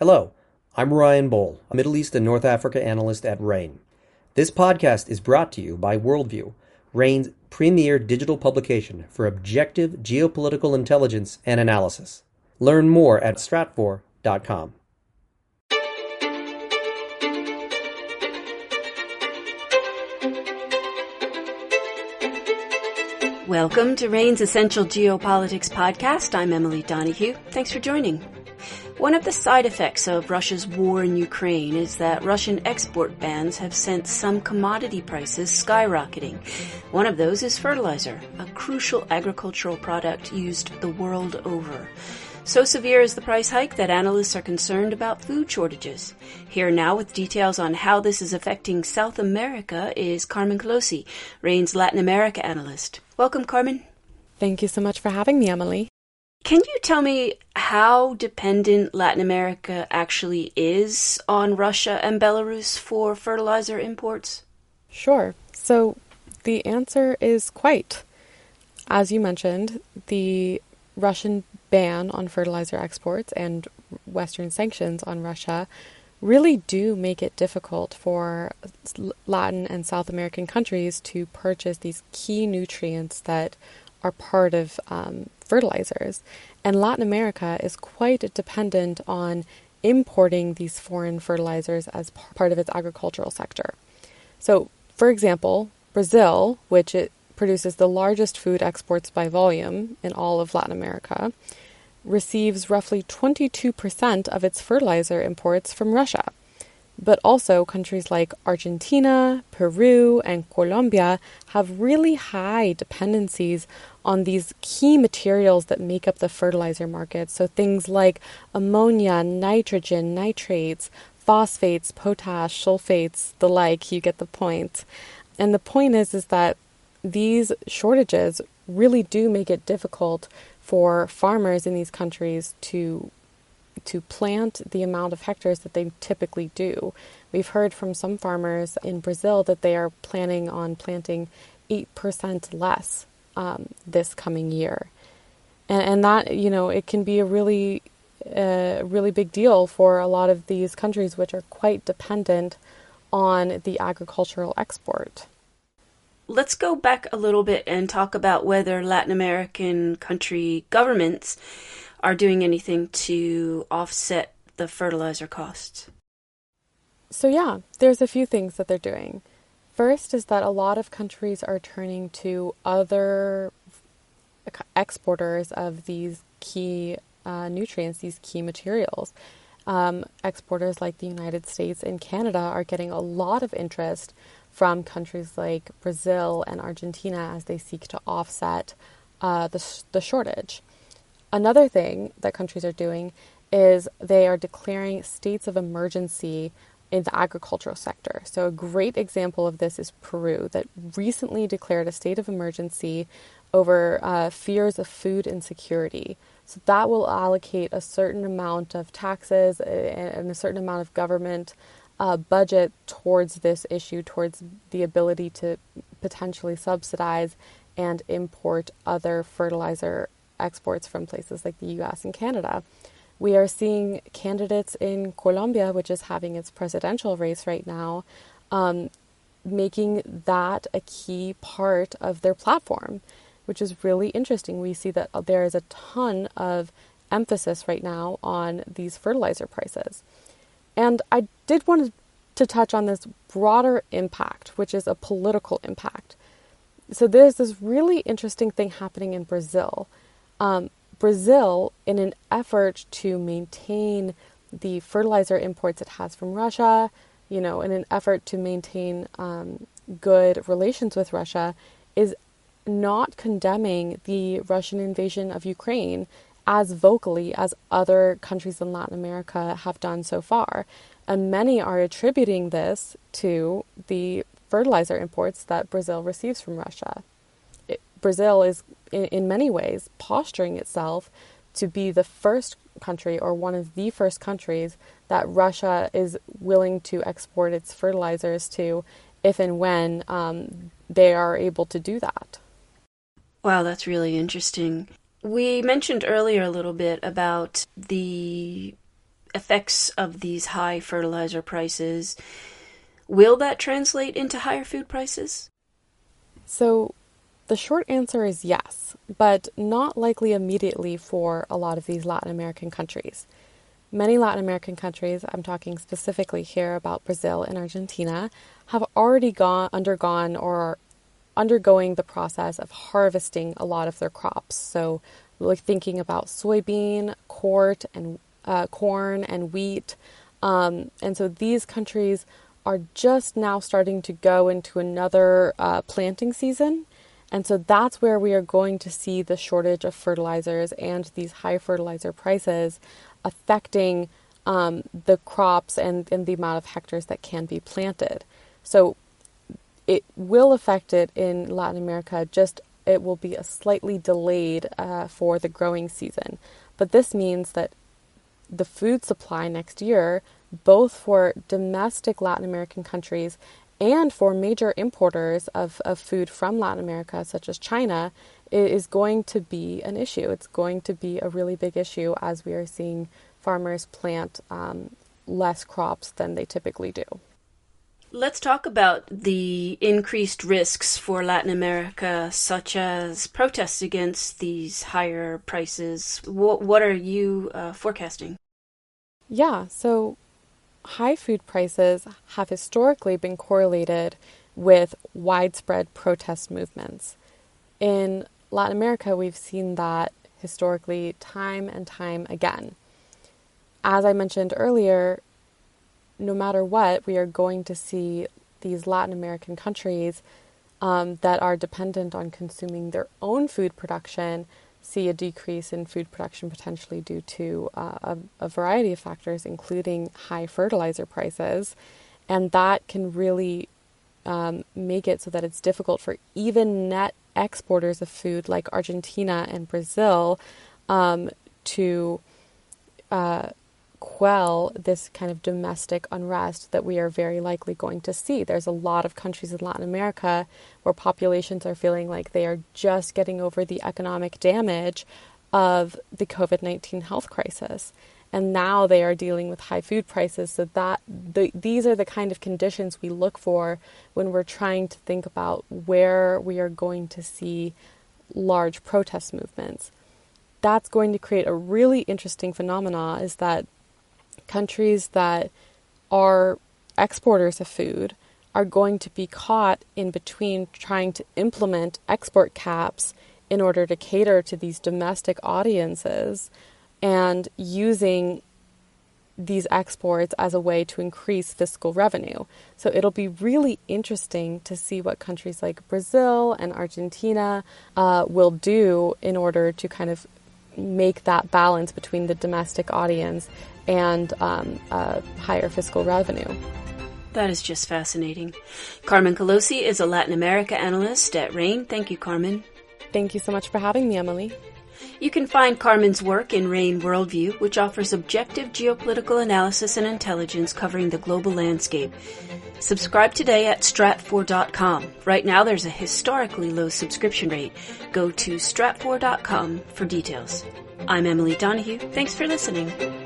Hello, I'm Ryan Bohl, a Middle East and North Africa analyst at RANE. This podcast is brought to you by Worldview, RANE's premier digital publication for objective geopolitical intelligence and analysis. Learn more at stratfor.com. Welcome to RANE's Essential Geopolitics podcast. I'm Emily Donahue. Thanks for joining. One of the side effects of Russia's war in Ukraine is that Russian export bans have sent some commodity prices skyrocketing. One of those is fertilizer, a crucial agricultural product used the world over. So severe is the price hike that analysts are concerned about food shortages. Here now with details on how this is affecting South America is Carmen Colosi, RANE's Latin America analyst. Welcome, Carmen. Thank you so much for having me, Emily. Can you tell me how dependent Latin America actually is on Russia and Belarus for fertilizer imports? Sure. So the answer is quite. As you mentioned, the Russian ban on fertilizer exports and Western sanctions on Russia really do make it difficult for Latin and South American countries to purchase these key nutrients that are part of um, fertilizers. And Latin America is quite dependent on importing these foreign fertilizers as part of its agricultural sector. So, for example, Brazil, which it produces the largest food exports by volume in all of Latin America, receives roughly 22% of its fertilizer imports from Russia. But also, countries like Argentina, Peru, and Colombia have really high dependencies on these key materials that make up the fertilizer market. So, things like ammonia, nitrogen, nitrates, phosphates, potash, sulfates, the like, you get the point. And the point is, is that these shortages really do make it difficult for farmers in these countries to to plant the amount of hectares that they typically do. We've heard from some farmers in Brazil that they are planning on planting 8% less um, this coming year. And, and that, you know, it can be a really, uh, really big deal for a lot of these countries which are quite dependent on the agricultural export. Let's go back a little bit and talk about whether Latin American country governments are doing anything to offset the fertilizer costs? So, yeah, there's a few things that they're doing. First is that a lot of countries are turning to other exporters of these key uh, nutrients, these key materials. Um, exporters like the United States and Canada are getting a lot of interest from countries like Brazil and Argentina as they seek to offset uh, the, the shortage. Another thing that countries are doing is they are declaring states of emergency in the agricultural sector. So, a great example of this is Peru, that recently declared a state of emergency over uh, fears of food insecurity. So, that will allocate a certain amount of taxes and a certain amount of government uh, budget towards this issue, towards the ability to potentially subsidize and import other fertilizer exports from places like the US and Canada. We are seeing candidates in Colombia, which is having its presidential race right now, um, making that a key part of their platform, which is really interesting. We see that there is a ton of emphasis right now on these fertilizer prices. And I did want to touch on this broader impact, which is a political impact. So there's this really interesting thing happening in Brazil um, Brazil, in an effort to maintain the fertilizer imports it has from Russia, you know, in an effort to maintain um, good relations with Russia, is not condemning the Russian invasion of Ukraine as vocally as other countries in Latin America have done so far. And many are attributing this to the fertilizer imports that Brazil receives from Russia. Brazil is in, in many ways posturing itself to be the first country or one of the first countries that Russia is willing to export its fertilizers to if and when um, they are able to do that. Wow, that's really interesting. We mentioned earlier a little bit about the effects of these high fertilizer prices. Will that translate into higher food prices? So, the short answer is yes, but not likely immediately for a lot of these Latin American countries. Many Latin American countries, I'm talking specifically here about Brazil and Argentina, have already gone undergone or are undergoing the process of harvesting a lot of their crops. So, like thinking about soybean, and uh, corn and wheat, um, and so these countries are just now starting to go into another uh, planting season. And so that's where we are going to see the shortage of fertilizers and these high fertilizer prices affecting um, the crops and, and the amount of hectares that can be planted. So it will affect it in Latin America, just it will be a slightly delayed uh, for the growing season. But this means that the food supply next year, both for domestic Latin American countries and for major importers of, of food from Latin America, such as China, is going to be an issue. It's going to be a really big issue as we are seeing farmers plant um, less crops than they typically do. Let's talk about the increased risks for Latin America, such as protests against these higher prices. What, what are you uh, forecasting? Yeah, so high food prices have historically been correlated with widespread protest movements. In Latin America, we've seen that historically time and time again. As I mentioned earlier, no matter what, we are going to see these Latin American countries um, that are dependent on consuming their own food production see a decrease in food production potentially due to uh, a, a, variety of factors, including high fertilizer prices. And that can really um, make it so that it's difficult for even net exporters of food like Argentina and Brazil um, to uh, quell this kind of domestic unrest that we are very likely going to see. There's a lot of countries in Latin America where populations are feeling like they are just getting over the economic damage of the COVID 19 health crisis. And now they are dealing with high food prices. So that the, these are the kind of conditions we look for when we're trying to think about where we are going to see large protest movements. That's going to create a really interesting phenomena is that countries that are exporters of food are going to be caught in between trying to implement export caps in order to cater to these domestic audiences and using these exports as a way to increase fiscal revenue. So it'll be really interesting to see what countries like Brazil and Argentina uh, will do in order to kind of make that balance between the domestic audience and um, uh, higher fiscal revenue. That is just fascinating. Carmen Colosi is a Latin America analyst at RANE. Thank you, Carmen. Thank you so much for having me, Emily. You can find Carmen's work in RANE Worldview, which offers objective geopolitical analysis and intelligence covering the global landscape. Subscribe today at stratfor.com. Right now there's a historically low subscription rate. Go to stratfor.com for details. I'm Emily Donahue. Thanks for listening.